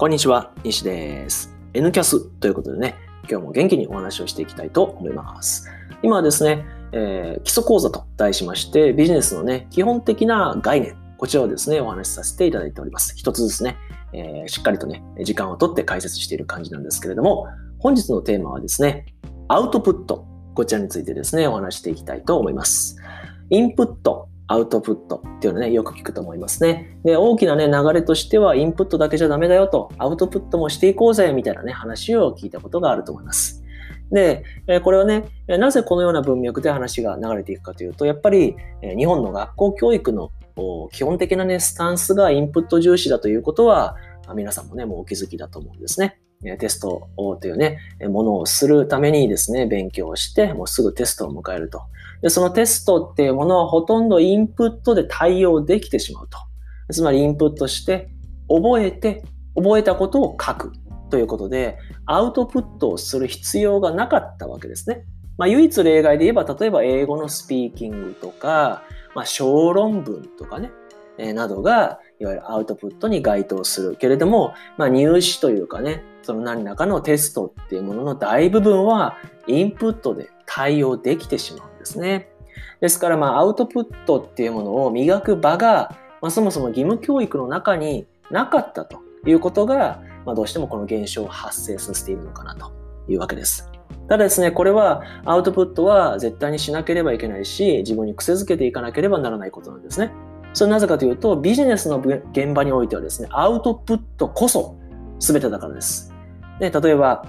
こんにちは、西です。N キャスということでね、今日も元気にお話をしていきたいと思います。今はですね、えー、基礎講座と題しまして、ビジネスのね、基本的な概念、こちらをですね、お話しさせていただいております。一つずつね、えー、しっかりとね、時間をとって解説している感じなんですけれども、本日のテーマはですね、アウトプット、こちらについてですね、お話していきたいと思います。インプット、アウトプットっていうのね、よく聞くと思いますね。で、大きなね、流れとしては、インプットだけじゃダメだよと、アウトプットもしていこうぜ、みたいなね、話を聞いたことがあると思います。で、これはね、なぜこのような文脈で話が流れていくかというと、やっぱり日本の学校教育の基本的なね、スタンスがインプット重視だということは、皆さんもね、もうお気づきだと思うんですね。テストをというね、ものをするためにですね、勉強して、もうすぐテストを迎えると。で、そのテストっていうものはほとんどインプットで対応できてしまうと。つまりインプットして、覚えて、覚えたことを書くということで、アウトプットをする必要がなかったわけですね。まあ、唯一例外で言えば、例えば英語のスピーキングとか、まあ、小論文とかね、えー、などが、いわゆるアウトプットに該当するけれども、まあ、入試というかね、その何らかのテストっていうものの大部分はインプットで対応できてしまうんですね。ですから、ま、アウトプットっていうものを磨く場が、まあ、そもそも義務教育の中になかったということが、まあ、どうしてもこの現象を発生させているのかなというわけです。ただですね、これはアウトプットは絶対にしなければいけないし、自分に癖づけていかなければならないことなんですね。それなぜかというと、ビジネスの現場においてはですね、アウトプットこそ全てだからです。で例えば、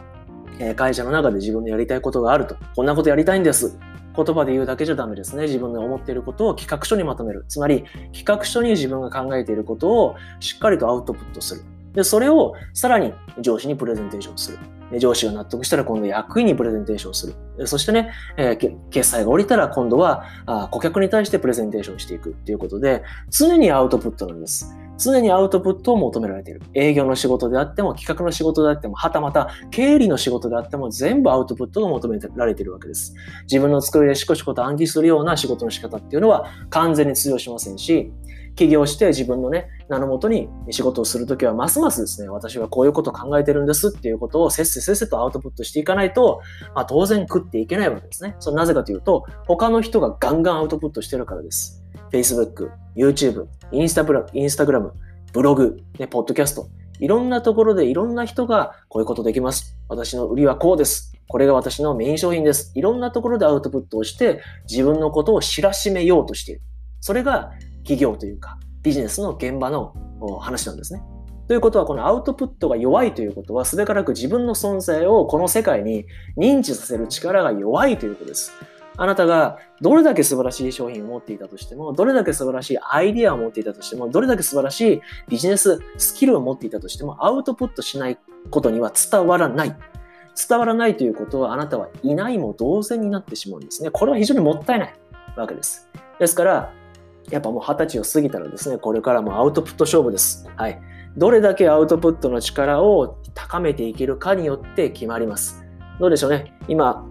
え会社の中で自分のやりたいことがあると。こんなことやりたいんです。言葉で言うだけじゃダメですね。自分の思っていることを企画書にまとめる。つまり、企画書に自分が考えていることをしっかりとアウトプットする。で、それをさらに上司にプレゼンテーションする。で上司が納得したら今度役員にプレゼンテーションする。そしてね、えー、決済が降りたら今度はあ顧客に対してプレゼンテーションしていくっていうことで、常にアウトプットなんです。常にアウトプットを求められている。営業の仕事であっても、企画の仕事であっても、はたまた経理の仕事であっても、全部アウトプットが求められているわけです。自分の作りでしこしこと暗記するような仕事の仕方っていうのは完全に通用しませんし、起業して自分のね、名のもとに仕事をするときは、ますますですね、私はこういうことを考えてるんですっていうことをせっせせっせとアウトプットしていかないと、まあ、当然食っていけないわけですね。それなぜかというと、他の人がガンガンアウトプットしてるからです。Facebook、YouTube、Instagram、ブログ、ね、ポッドキャスト、いろんなところでいろんな人がこういうことできます。私の売りはこうです。これが私のメイン商品です。いろんなところでアウトプットをして自分のことを知らしめようとしている。それが企業というかビジネスの現場の話なんですね。ということは、このアウトプットが弱いということは、すべからく自分の存在をこの世界に認知させる力が弱いということです。あなたがどれだけ素晴らしい商品を持っていたとしても、どれだけ素晴らしいアイディアを持っていたとしても、どれだけ素晴らしいビジネススキルを持っていたとしても、アウトプットしないことには伝わらない。伝わらないということは、あなたはいないも同然になってしまうんですね。これは非常にもったいないわけです。ですから、やっぱもう二十歳を過ぎたらですね、これからもアウトプット勝負です。はい。どれだけアウトプットの力を高めていけるかによって決まります。どうでしょうね。今、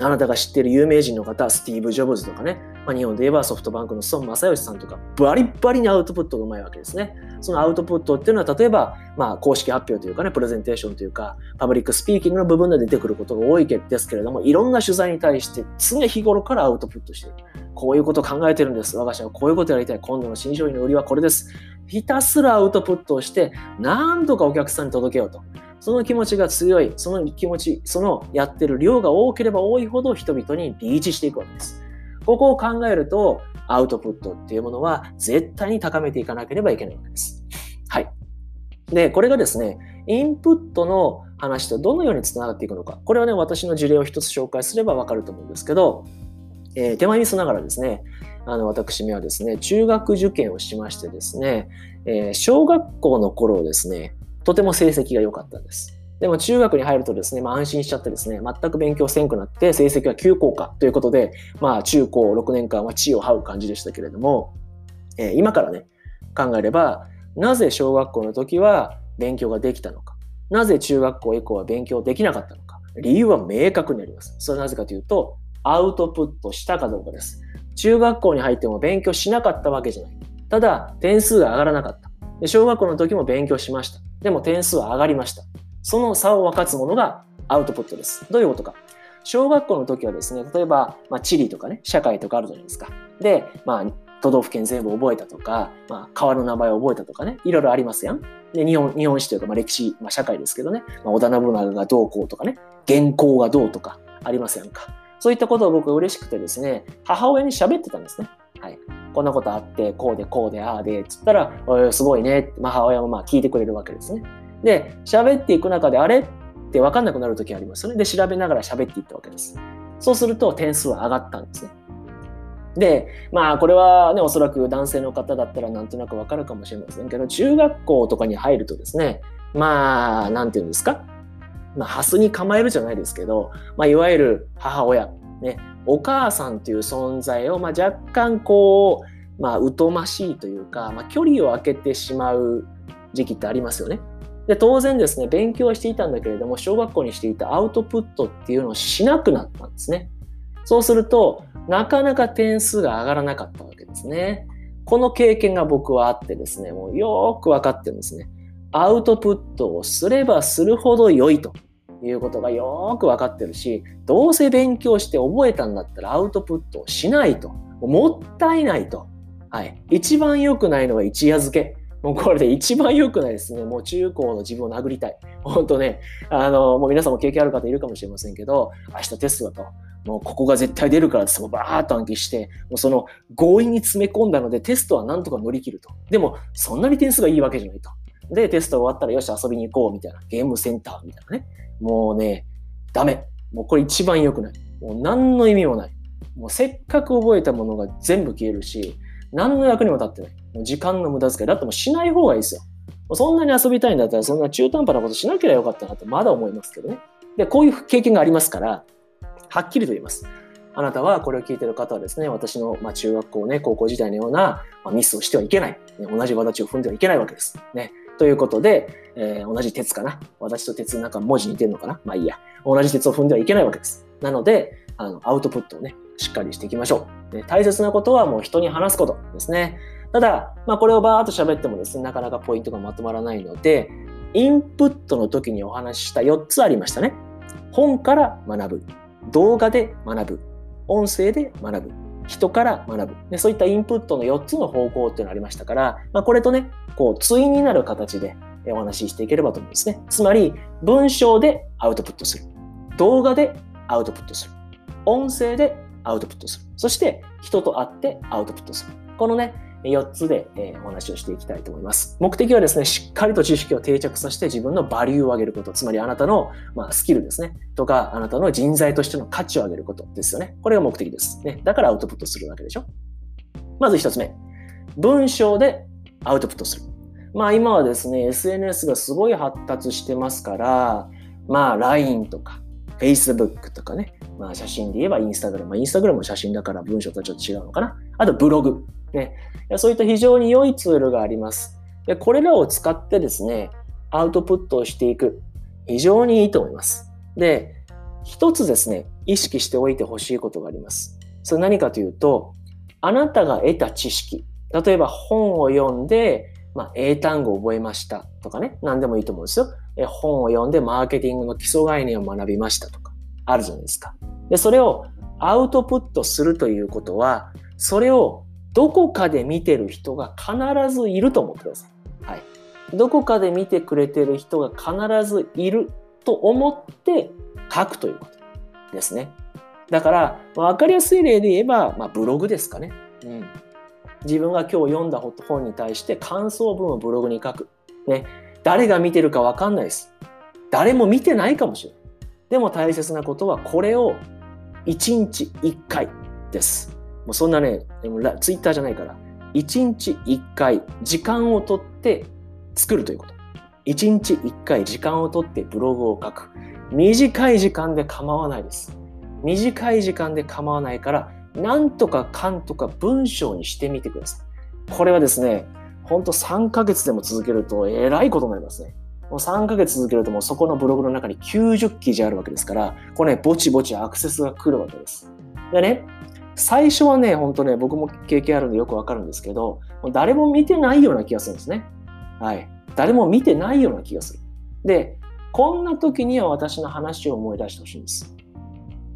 あなたが知っている有名人の方、スティーブ・ジョブズとかね、まあ、日本で言えばソフトバンクの孫正義さんとか、バリバリにアウトプットがうまいわけですね。そのアウトプットっていうのは、例えば、まあ、公式発表というかね、プレゼンテーションというか、パブリックスピーキングの部分で出てくることが多いですけれども、いろんな取材に対して常日頃からアウトプットしている。こういうこと考えてるんです。我が社はこういうことやりたい。今度の新商品の売りはこれです。ひたすらアウトプットをして、何とかお客さんに届けようと。その気持ちが強い、その気持ち、そのやってる量が多ければ多いほど人々にリーチしていくわけです。ここを考えると、アウトプットっていうものは絶対に高めていかなければいけないわけです。はい。で、これがですね、インプットの話とどのようにつながっていくのか。これはね、私の事例を一つ紹介すればわかると思うんですけど、えー、手前ミスながらですね、あの私めはですね、中学受験をしましてですね、えー、小学校の頃ですね、とても成績が良かったんです。でも中学に入るとですね、まあ、安心しちゃってですね、全く勉強せんくなって成績は急降下ということで、まあ中高6年間は地位を這う感じでしたけれども、えー、今からね、考えれば、なぜ小学校の時は勉強ができたのか、なぜ中学校以降は勉強できなかったのか、理由は明確になります。それはなぜかというと、アウトプットしたかどうかです。中学校に入っても勉強しなかったわけじゃない。ただ、点数が上がらなかった。で小学校の時も勉強しました。でも点数は上がりました。その差を分かつものがアウトプットです。どういうことか。小学校の時はですね、例えば、まあ、地理とかね、社会とかあるじゃないですか。で、まあ、都道府県全部覚えたとか、まあ、川の名前を覚えたとかね、いろいろありますやん。で、日本、日本史というか、まあ、歴史、まあ、社会ですけどね、まあ、織田信長がどうこうとかね、原稿がどうとかありますやんか。そういったことを僕は嬉しくてですね、母親に喋ってたんですね。はい。こんなことあって、こうでこうで、ああでっ、つったら、すごいね、母親もまあ聞いてくれるわけですね。で、喋っていく中で、あれ？って分かんなくなる時ありますよね。で、調べながら喋っていったわけです。そうすると点数は上がったんですね。で、まあこれはね、おそらく男性の方だったらなんとなくわかるかもしれませんけど、中学校とかに入るとですね、まあ、なんていうんですか、まあ、ハスに構えるじゃないですけど、まあ、いわゆる母親、ね、お母さんという存在を、まあ、若干こう、まあ、疎ましいというか、まあ、距離を空けてしまう時期ってありますよね。で当然ですね、勉強していたんだけれども、小学校にしていたアウトプットっていうのをしなくなったんですね。そうすると、なかなか点数が上がらなかったわけですね。この経験が僕はあってですね、もうよーくわかってるんですね。アウトプットをすればするほど良いということがよくわかってるし、どうせ勉強して覚えたんだったらアウトプットをしないと。もったいないと。はい。一番良くないのは一夜漬け。もうこれで一番良くないですね。もう中高の自分を殴りたい。本当ね、あの、もう皆さんも経験ある方いるかもしれませんけど、明日テストだと。もうここが絶対出るからってもうバーッと暗記して、もうその強引に詰め込んだのでテストはなんとか乗り切ると。でも、そんなに点数がいいわけじゃないと。で、テスト終わったらよし遊びに行こうみたいな。ゲームセンターみたいなね。もうね、ダメ。もうこれ一番良くない。もう何の意味もない。もうせっかく覚えたものが全部消えるし、何の役にも立ってない。もう時間の無駄遣い。だってもうしない方がいいですよ。そんなに遊びたいんだったら、そんな中途半端なことしなければよかったなってまだ思いますけどね。で、こういう経験がありますから、はっきりと言います。あなたはこれを聞いてる方はですね、私の、まあ中学校ね、高校時代のような、まあミスをしてはいけない。ね、同じ形を踏んではいけないわけです。ね。ということで、えー、同じ鉄かな？私と鉄なんか文字似てるのかな？まあいいや。同じ鉄を踏んではいけないわけです。なので、あの、アウトプットをね、しっかりしていきましょう。で大切なことはもう人に話すことですね。ただ、まあ、これをバーっと喋ってもですね、なかなかポイントがまとまらないので、インプットの時にお話しした4つありましたね。本から学ぶ、動画で学ぶ、音声で学ぶ、人から学ぶ。でそういったインプットの4つの方向っていうのがありましたから、まあ、これとね、こう、対になる形でお話ししていければと思うんですね。つまり、文章でアウトプットする。動画でアウトプットする。音声でアウトプットする。そして、人と会ってアウトプットする。このね、4つで、お話をしていきたいと思います。目的はですね、しっかりと知識を定着させて自分のバリューを上げること、つまりあなたの、スキルですね、とか、あなたの人材としての価値を上げることですよね。これが目的です。ね、だからアウトプットするわけでしょ。まず1つ目。文章でアウトプットする。まあ今はですね、SNS がすごい発達してますから、まあ LINE とか Facebook とかね、まあ写真で言えば Instagram。まあ Instagram も写真だから文章とはちょっと違うのかな。あとブログ。ね、そういった非常に良いツールがあります。でこれらを使ってですね、アウトプットをしていく。非常にいいと思います。で、一つですね、意識しておいてほしいことがあります。それ何かというと、あなたが得た知識。例えば本を読んで、まあ、英単語を覚えましたとかね、何でもいいと思うんですよ。え本を読んでマーケティングの基礎概念を学びましたとか、あるじゃないですか。で、それをアウトプットするということは、それをどこかで見てる人が必ずいると思ってください。はい。どこかで見てくれてる人が必ずいると思って書くということですね。だから、わかりやすい例で言えば、まあ、ブログですかね。うん。自分が今日読んだ本に対して感想文をブログに書く。ね。誰が見てるかわかんないです。誰も見てないかもしれない。でも大切なことは、これを1日1回です。もうそんなね、ツイッターじゃないから、1日1回時間をとって作るということ。1日1回時間をとってブログを書く。短い時間で構わないです。短い時間で構わないから、なんとかかんとか文章にしてみてください。これはですね、ほんと3ヶ月でも続けるとえらいことになりますね。もう3ヶ月続けるともうそこのブログの中に90記事あるわけですから、これね、ぼちぼちアクセスが来るわけです。でね、最初はね、ほんとね、僕も経験あるんでよくわかるんですけど、誰も見てないような気がするんですね。はい。誰も見てないような気がする。で、こんな時には私の話を思い出してほしいんです。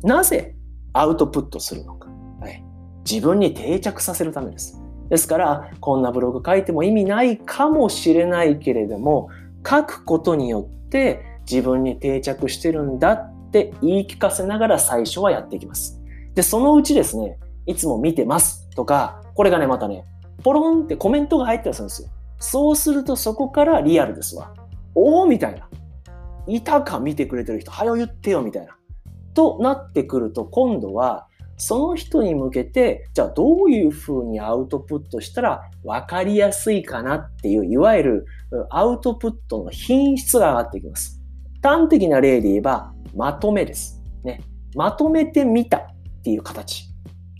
なぜアウトプットするのか。はい、自分に定着させるためです。ですから、こんなブログ書いても意味ないかもしれないけれども、書くことによって自分に定着してるんだって言い聞かせながら最初はやっていきます。で、そのうちですね、いつも見てますとか、これがね、またね、ポロンってコメントが入ったりするんですよ。そうするとそこからリアルですわ。おおみたいな。いたか見てくれてる人、はよ言ってよみたいな。となってくると今度はその人に向けてじゃあどういうふうにアウトプットしたら分かりやすいかなっていういわゆるアウトプットの品質が上がってきます。端的な例で言えばまとめです。ね、まとめてみたっていう形。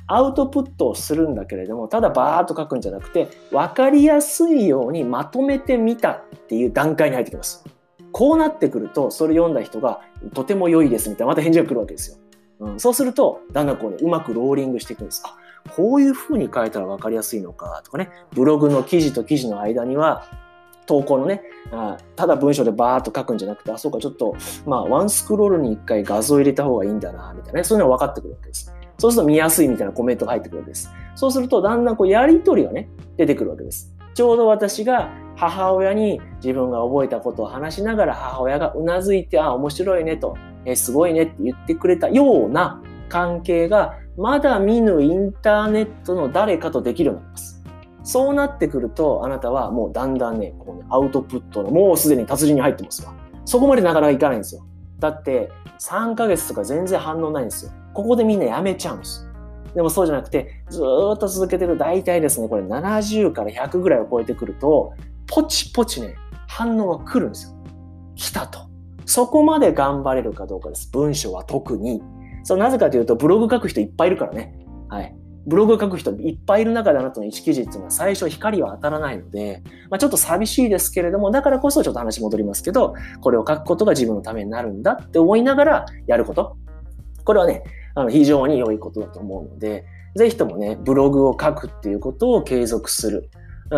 アウトプットをするんだけれども、ただバーっと書くんじゃなくて、分かりやすいようにまとめてみたっていう段階に入ってきます。こうなってくると、それ読んだ人がとても良いですみたいな、また返事が来るわけですよ。うん、そうすると、だんだんこうね、うまくローリングしていくんです。あ、こういう風に書いたら分かりやすいのかとかね、ブログの記事と記事の間には、投稿のね、あただ文章でバーっと書くんじゃなくて、あ、そうか、ちょっと、まあ、ワンスクロールに一回画像入れた方がいいんだな、みたいなね、そういうのが分かってくるわけです。そうすると見やすいみたいなコメントが入ってくるわけです。そうすると、だんだんこう、やりとりがね、出てくるわけです。ちょうど私が母親に自分が覚えたことを話しながら母親がうなずいて、あ、面白いねと、えすごいねって言ってくれたような関係がまだ見ぬインターネットの誰かとできるようになります。そうなってくると、あなたはもうだんだんね、こうねアウトプットのもうすでに達人に入ってますわ。そこまでなかなかいかないんですよ。だって3ヶ月とか全然反応ないんですよ。ここでみんなやめちゃうんです。でもそうじゃなくて、ずっと続けてる大体ですね、これ70から100ぐらいを超えてくると、ポチポチね、反応が来るんですよ。来たと。そこまで頑張れるかどうかです。文章は特に。そうなぜかというと、ブログ書く人いっぱいいるからね。はい。ブログを書く人いっぱいいる中であなたの1記事っていうのは最初光は当たらないので、まあ、ちょっと寂しいですけれども、だからこそちょっと話戻りますけど、これを書くことが自分のためになるんだって思いながらやること。これはね、あの非常に良いことだと思うので、ぜひともね、ブログを書くっていうことを継続する。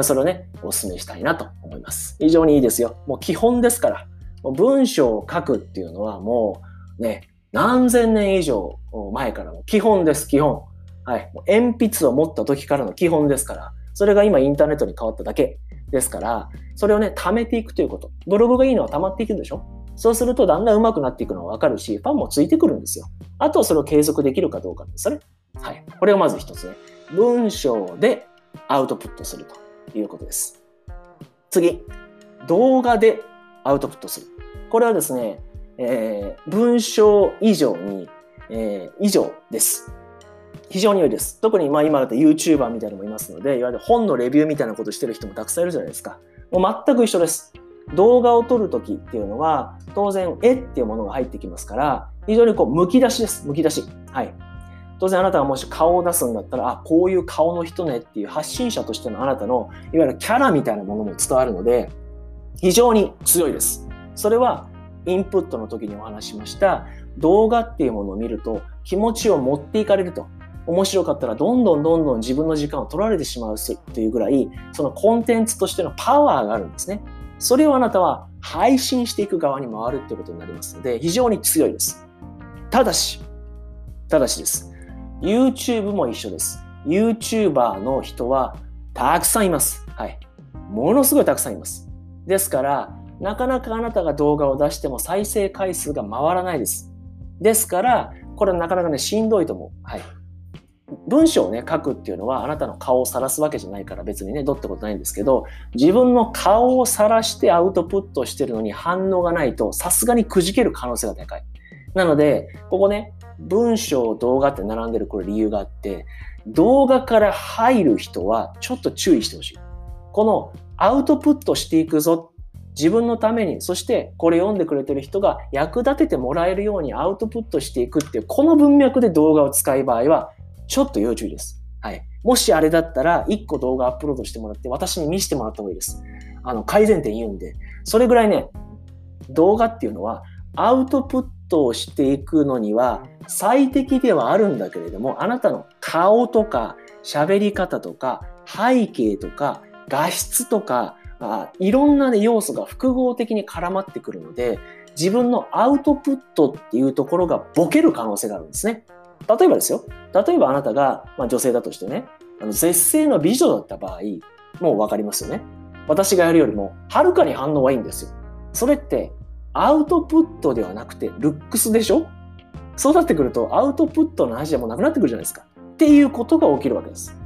それをね、お勧めしたいなと思います。非常にいいですよ。もう基本ですから。もう文章を書くっていうのはもうね、何千年以上前からの基本です、基本。はい。鉛筆を持った時からの基本ですから。それが今インターネットに変わっただけですから、それをね、貯めていくということ。ブログがいいのは溜まっていくんでしょ？そうするとだんだん上手くなっていくのはわかるし、ファンもついてくるんですよ。あとそれを継続できるかどうかですね。はい。これをまず一つね。文章でアウトプットするということです。次。動画でアウトプットする。これはですね、えー、文章以上に、えー、以上です。非常に良いです。特にまあ今だと YouTuber みたいなのもいますので、いわゆる本のレビューみたいなことしてる人もたくさんいるじゃないですか。もう全く一緒です。動画を撮るときっていうのは、当然絵っていうものが入ってきますから、非常にこう、剥き出しです。剥き出し。はい。当然あなたがもし顔を出すんだったら、あ、こういう顔の人ねっていう発信者としてのあなたの、いわゆるキャラみたいなものも伝わるので、非常に強いです。それは、インプットの時にお話しました、動画っていうものを見ると気持ちを持っていかれると。面白かったらどんどんどんどん自分の時間を取られてしまうというぐらい、そのコンテンツとしてのパワーがあるんですね。それをあなたは配信していく側に回るってことになりますので、非常に強いです。ただし、ただしです。YouTube も一緒です。YouTuber の人はたくさんいます。はい。ものすごいたくさんいます。ですから、なかなかあなたが動画を出しても再生回数が回らないです。ですから、これはなかなかね、しんどいと思う。はい。文章をね、書くっていうのはあなたの顔を晒すわけじゃないから別にね、どってことないんですけど、自分の顔を晒してアウトプットしてるのに反応がないと、さすがにくじける可能性が高い。なので、ここね、文章、動画って並んでるこれ理由があって、動画から入る人はちょっと注意してほしい。このアウトプットしていくぞ。自分のために、そしてこれ読んでくれてる人が役立ててもらえるようにアウトプットしていくっていう、この文脈で動画を使う場合は、ちょっと要注意です。はい。もしあれだったら、1個動画アップロードしてもらって、私に見せてもらった方がいいです。あの、改善点言うんで。それぐらいね、動画っていうのは、アウトプットをしていくのには、最適ではあるんだけれども、あなたの顔とか、喋り方とか、背景とか、画質とか、あいろんな、ね、要素が複合的に絡まってくるので、自分のアウトプットっていうところがボケる可能性があるんですね。例えばですよ。例えばあなたが、まあ、女性だとしてね、あの絶世の美女だった場合、もうわかりますよね。私がやるよりも、はるかに反応はいいんですよ。それって、アウトプットではなくて、ルックスでしょ？そうなってくると、アウトプットの話じゃもうなくなってくるじゃないですか。っていうことが起きるわけです。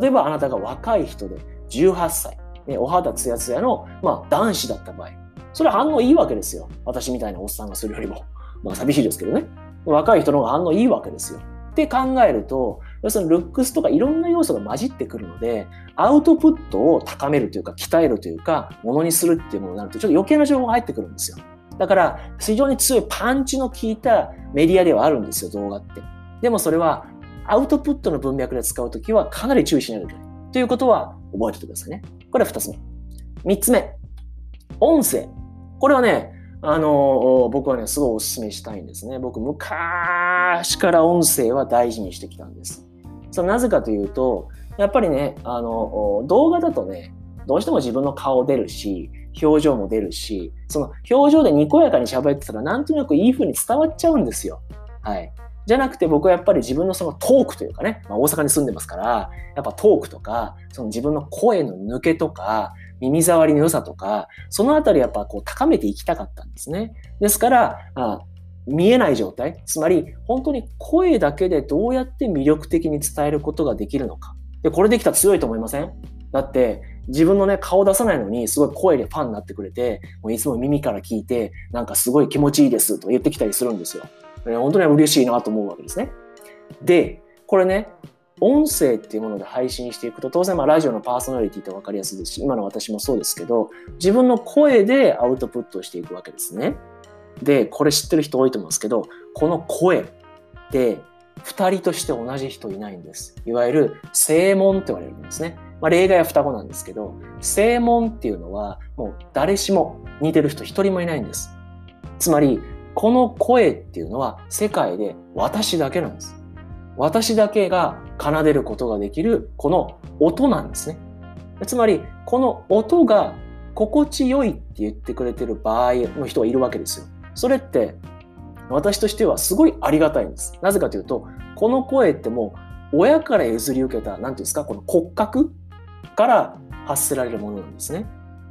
例えばあなたが若い人で18歳、ね、お肌ツヤツヤの、まあ、男子だった場合、それは反応いいわけですよ。私みたいなおっさんがするよりも。まあ寂しいですけどね。若い人の方が反応いいわけですよ。って考えると、要するにルックスとかいろんな要素が混じってくるので、アウトプットを高めるというか、鍛えるというか、ものにするっていうものになると、ちょっと余計な情報が入ってくるんですよ。だから、非常に強いパンチの効いたメディアではあるんですよ、動画って。でもそれは、アウトプットの文脈で使うときはかなり注意しないといけない。ということは覚えておいてくださいね。これは二つ目。三つ目。音声。これはね、あの、僕はね、すごいお勧めしたいんですね。僕、昔から音声は大事にしてきたんです。それなぜかというと、やっぱりね、あの、動画だとね、どうしても自分の顔出るし、表情も出るし、その表情でにこやかに喋ってたら、なんとなくいい風に伝わっちゃうんですよ。はい。じゃなくて僕はやっぱり自分のそのトークというかね、まあ、大阪に住んでますから、やっぱトークとか、その自分の声の抜けとか、耳障りの良さとか、そのあたりやっぱこう高めていきたかったんですね。ですから、あ見えない状態、つまり本当に声だけでどうやって魅力的に伝えることができるのか。で、これできたら強いと思いません？だって、自分のね、顔出さないのに、すごい声でファンになってくれて、もういつも耳から聞いて、なんかすごい気持ちいいですと言ってきたりするんですよ。本当に嬉しいなと思うわけですね。で、これね、音声っていうもので配信していくと、当然まあラジオのパーソナリティって分かりやすいですし、今の私もそうですけど、自分の声でアウトプットしていくわけですね。で、これ知ってる人多いと思うんですけど、この声って二人として同じ人いないんです。いわゆる声門って言われるんですね。まあ、例外は双子なんですけど、声門っていうのはもう誰しも似てる人一人もいないんです。つまり、この声っていうのは世界で私だけなんです。私だけが奏でることができるこの音なんですね。つまり、この音が心地よいって言ってくれてる場合の人がいるわけですよ。それって私としてはすごいありがたいんです。なぜかというと、この声ってもう親から譲り受けた、何ていうんですか、この骨格から発せられるものなんですね。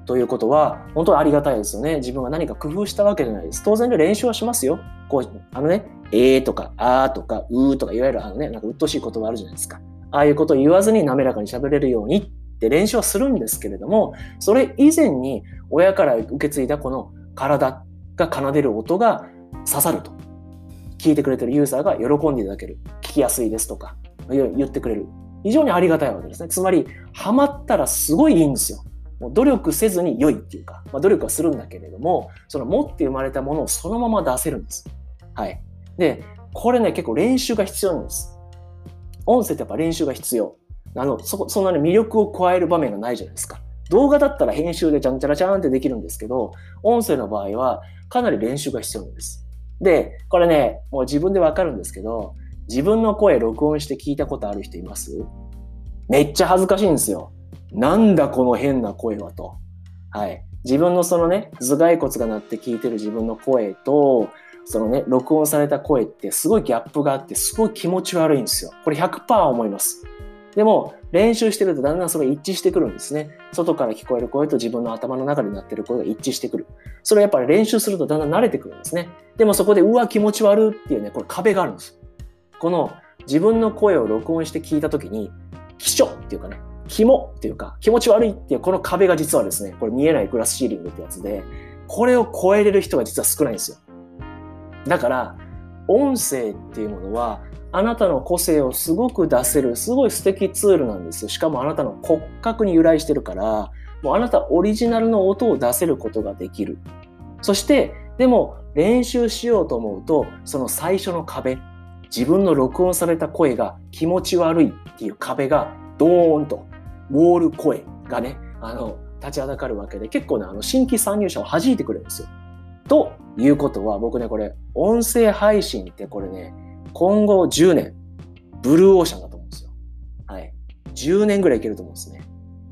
ということは、本当にありがたいですよね。自分が何か工夫したわけじゃないです。当然で練習はしますよ。こう、あのね、えーとか、あーとか、うーとか、いわゆるあのね、なんか鬱陶しい言葉あるじゃないですか。ああいうことを言わずに滑らかに喋れるようにって練習はするんですけれども、それ以前に親から受け継いだこの体が奏でる音が刺さると。聞いてくれてるユーザーが喜んでいただける。聞きやすいですとか、言ってくれる。非常にありがたいわけですね。つまり、ハマったらすごいいいんですよ。もう努力せずに良いっていうか、まあ、努力はするんだけれども、その持って生まれたものをそのまま出せるんです。はい。で、これね、結構練習が必要なんです。音声ってやっぱ練習が必要。あの、そ、そんなに魅力を加える場面がないじゃないですか。動画だったら編集でちゃんちゃらちゃんってできるんですけど、音声の場合はかなり練習が必要なんです。で、これね、もう自分でわかるんですけど、自分の声録音して聞いたことある人います？めっちゃ恥ずかしいんですよ。なんだこの変な声はと。はい。自分のそのね、頭蓋骨が鳴って聞いてる自分の声と、そのね、録音された声ってすごいギャップがあって、すごい気持ち悪いんですよ。これ100%思います。でも、練習してるとだんだんそれ一致してくるんですね。外から聞こえる声と自分の頭の中になってる声が一致してくる。それはやっぱり練習するとだんだん慣れてくるんですね。でもそこで、うわ、気持ち悪いっていうね、これ壁があるんです。この自分の声を録音して聞いたときに、気象っていうかね、肝っていうか、気持ち悪いっていうこの壁が実はですね、これ見えないグラスシーリングってやつで、これを超えれる人が実は少ないんですよ。だから、音声っていうものは、あなたの個性をすごく出せる、すごい素敵ツールなんですよ。しかもあなたの骨格に由来してるから、もうあなたオリジナルの音を出せることができる。そして、でも練習しようと思うと、その最初の壁、自分の録音された声が気持ち悪いっていう壁がドーンとウォール声がね、あの、立ちはだかるわけで、結構ね、あの、新規参入者を弾いてくれるんですよ。ということは、僕ね、これ、音声配信ってこれね、今後10年、ブルーオーシャンだと思うんですよ。はい。10年ぐらいいけると思うんですね。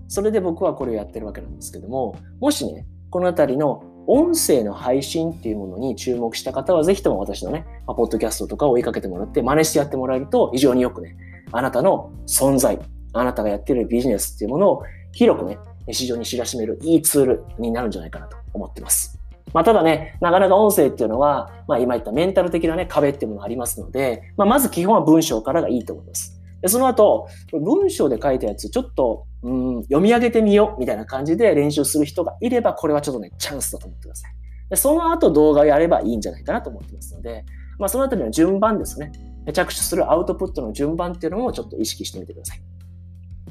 それで僕はこれをやってるわけなんですけども、もしね、このあたりの音声の配信っていうものに注目した方は、ぜひとも私のね、まあ、ポッドキャストとかを追いかけてもらって、真似してやってもらえると、非常によくね、あなたの存在、あなたがやっているビジネスっていうものを広くね、市場に知らしめるいいツールになるんじゃないかなと思ってます。まあ、ただね、なかなか音声っていうのは、まあ、今言ったメンタル的なね、壁っていうものがありますので、まあ、まず基本は文章からがいいと思います。でその後、文章で書いたやつ、ちょっと、うん、読み上げてみようみたいな感じで練習する人がいれば、これはちょっとね、チャンスだと思ってください。でその後動画をやればいいんじゃないかなと思ってますので、まあ、そのあたりの順番ですね。着手するアウトプットの順番っていうのもちょっと意識してみてください。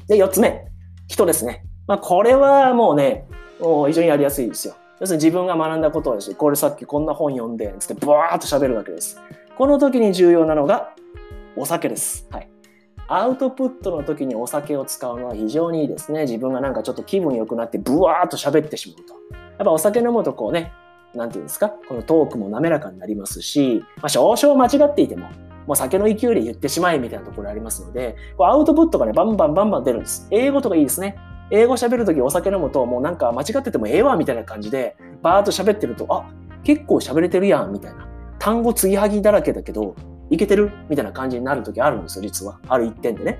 で、4つ目。人ですね。まあ、これはもうね、もう非常にやりやすいですよ。要するに自分が学んだことをし、これさっきこんな本読んで、つってブワーっと喋るわけです。この時に重要なのがお酒です。はい。アウトプットの時にお酒を使うのは非常にいいですね。自分がなんかちょっと気分良くなってブワーっと喋ってしまうと。やっぱお酒飲むとこうね、なんていうんですか、このトークも滑らかになりますし、まあ、少々間違っていても、もう酒の勢いで言ってしまえみたいなところありますので、こうアウトプットがね、バンバンバンバン出るんです。英語とかいいですね。英語喋るときお酒飲むと、もうなんか間違っててもええわみたいな感じで、バーっと喋ってると、あ、結構喋れてるやんみたいな。単語継ぎはぎだらけだけど、いけてるみたいな感じになるときあるんですよ、実は。ある一点でね。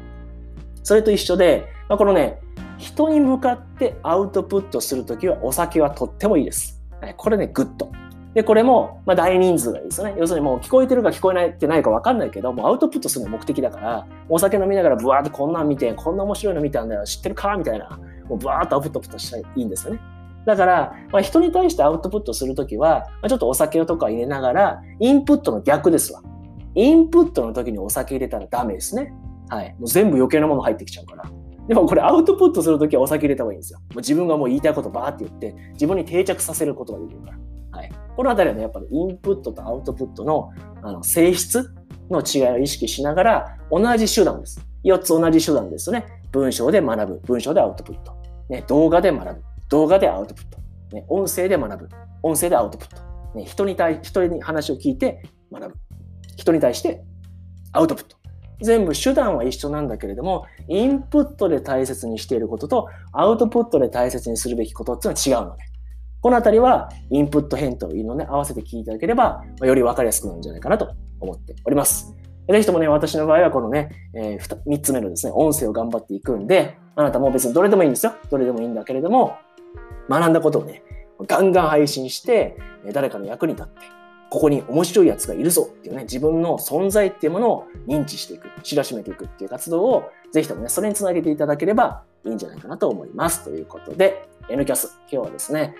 それと一緒で、まあ、このね、人に向かってアウトプットするときはお酒はとってもいいです。これね、グッド。で、これも、まあ、大人数がいいですよね。要するにもう聞こえてるか聞こえないってないか分かんないけど、もうアウトプットするのが目的だから、お酒飲みながらブワーってこんなん見て、こんな面白いの見たんだよ、知ってるかみたいな、もうブワーっとアウトプットしたらいいんですよね。だから、まあ、人に対してアウトプットするときは、まあ、ちょっとお酒とか入れながら、インプットの逆ですわ。インプットの時にお酒入れたらダメですね。はい。もう全部余計なもの入ってきちゃうから。でもこれアウトプットするときはお酒入れた方がいいんですよ。もう自分がもう言いたいことバーって言って、自分に定着させることができるから。このあたりはね、やっぱりインプットとアウトプットのあの性質の違いを意識しながら、同じ手段です。4つ同じ手段ですよね。文章で学ぶ、文章でアウトプット。ね、動画で学ぶ、動画でアウトプット。ね、音声で学ぶ、音声でアウトプット。ね、人に対、人に話を聞いて学ぶ。人に対してアウトプット。全部手段は一緒なんだけれども、インプットで大切にしていることと、アウトプットで大切にするべきことっていうのは違うので、このあたりはインプット返答のね、合わせて聞いていただければ、まより分かりやすくなるんじゃないかなと思っております。ぜひともね、私の場合はこのね、えー、3つ目のですね、音声を頑張っていくんで、あなたも別にどれでもいいんですよ。どれでもいいんだけれども、学んだことをね、ガンガン配信して、誰かの役に立って、ここに面白いやつがいるぞっていうね、自分の存在っていうものを認知していく、知らしめていくっていう活動を、ぜひともね、それにつなげていただければいいんじゃないかなと思います。ということで、N キャス、今日はですね、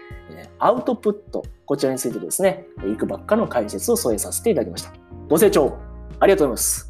アウトプット、こちらについてですね、いくばっかの解説を添えさせていただきました。ご清聴ありがとうございます。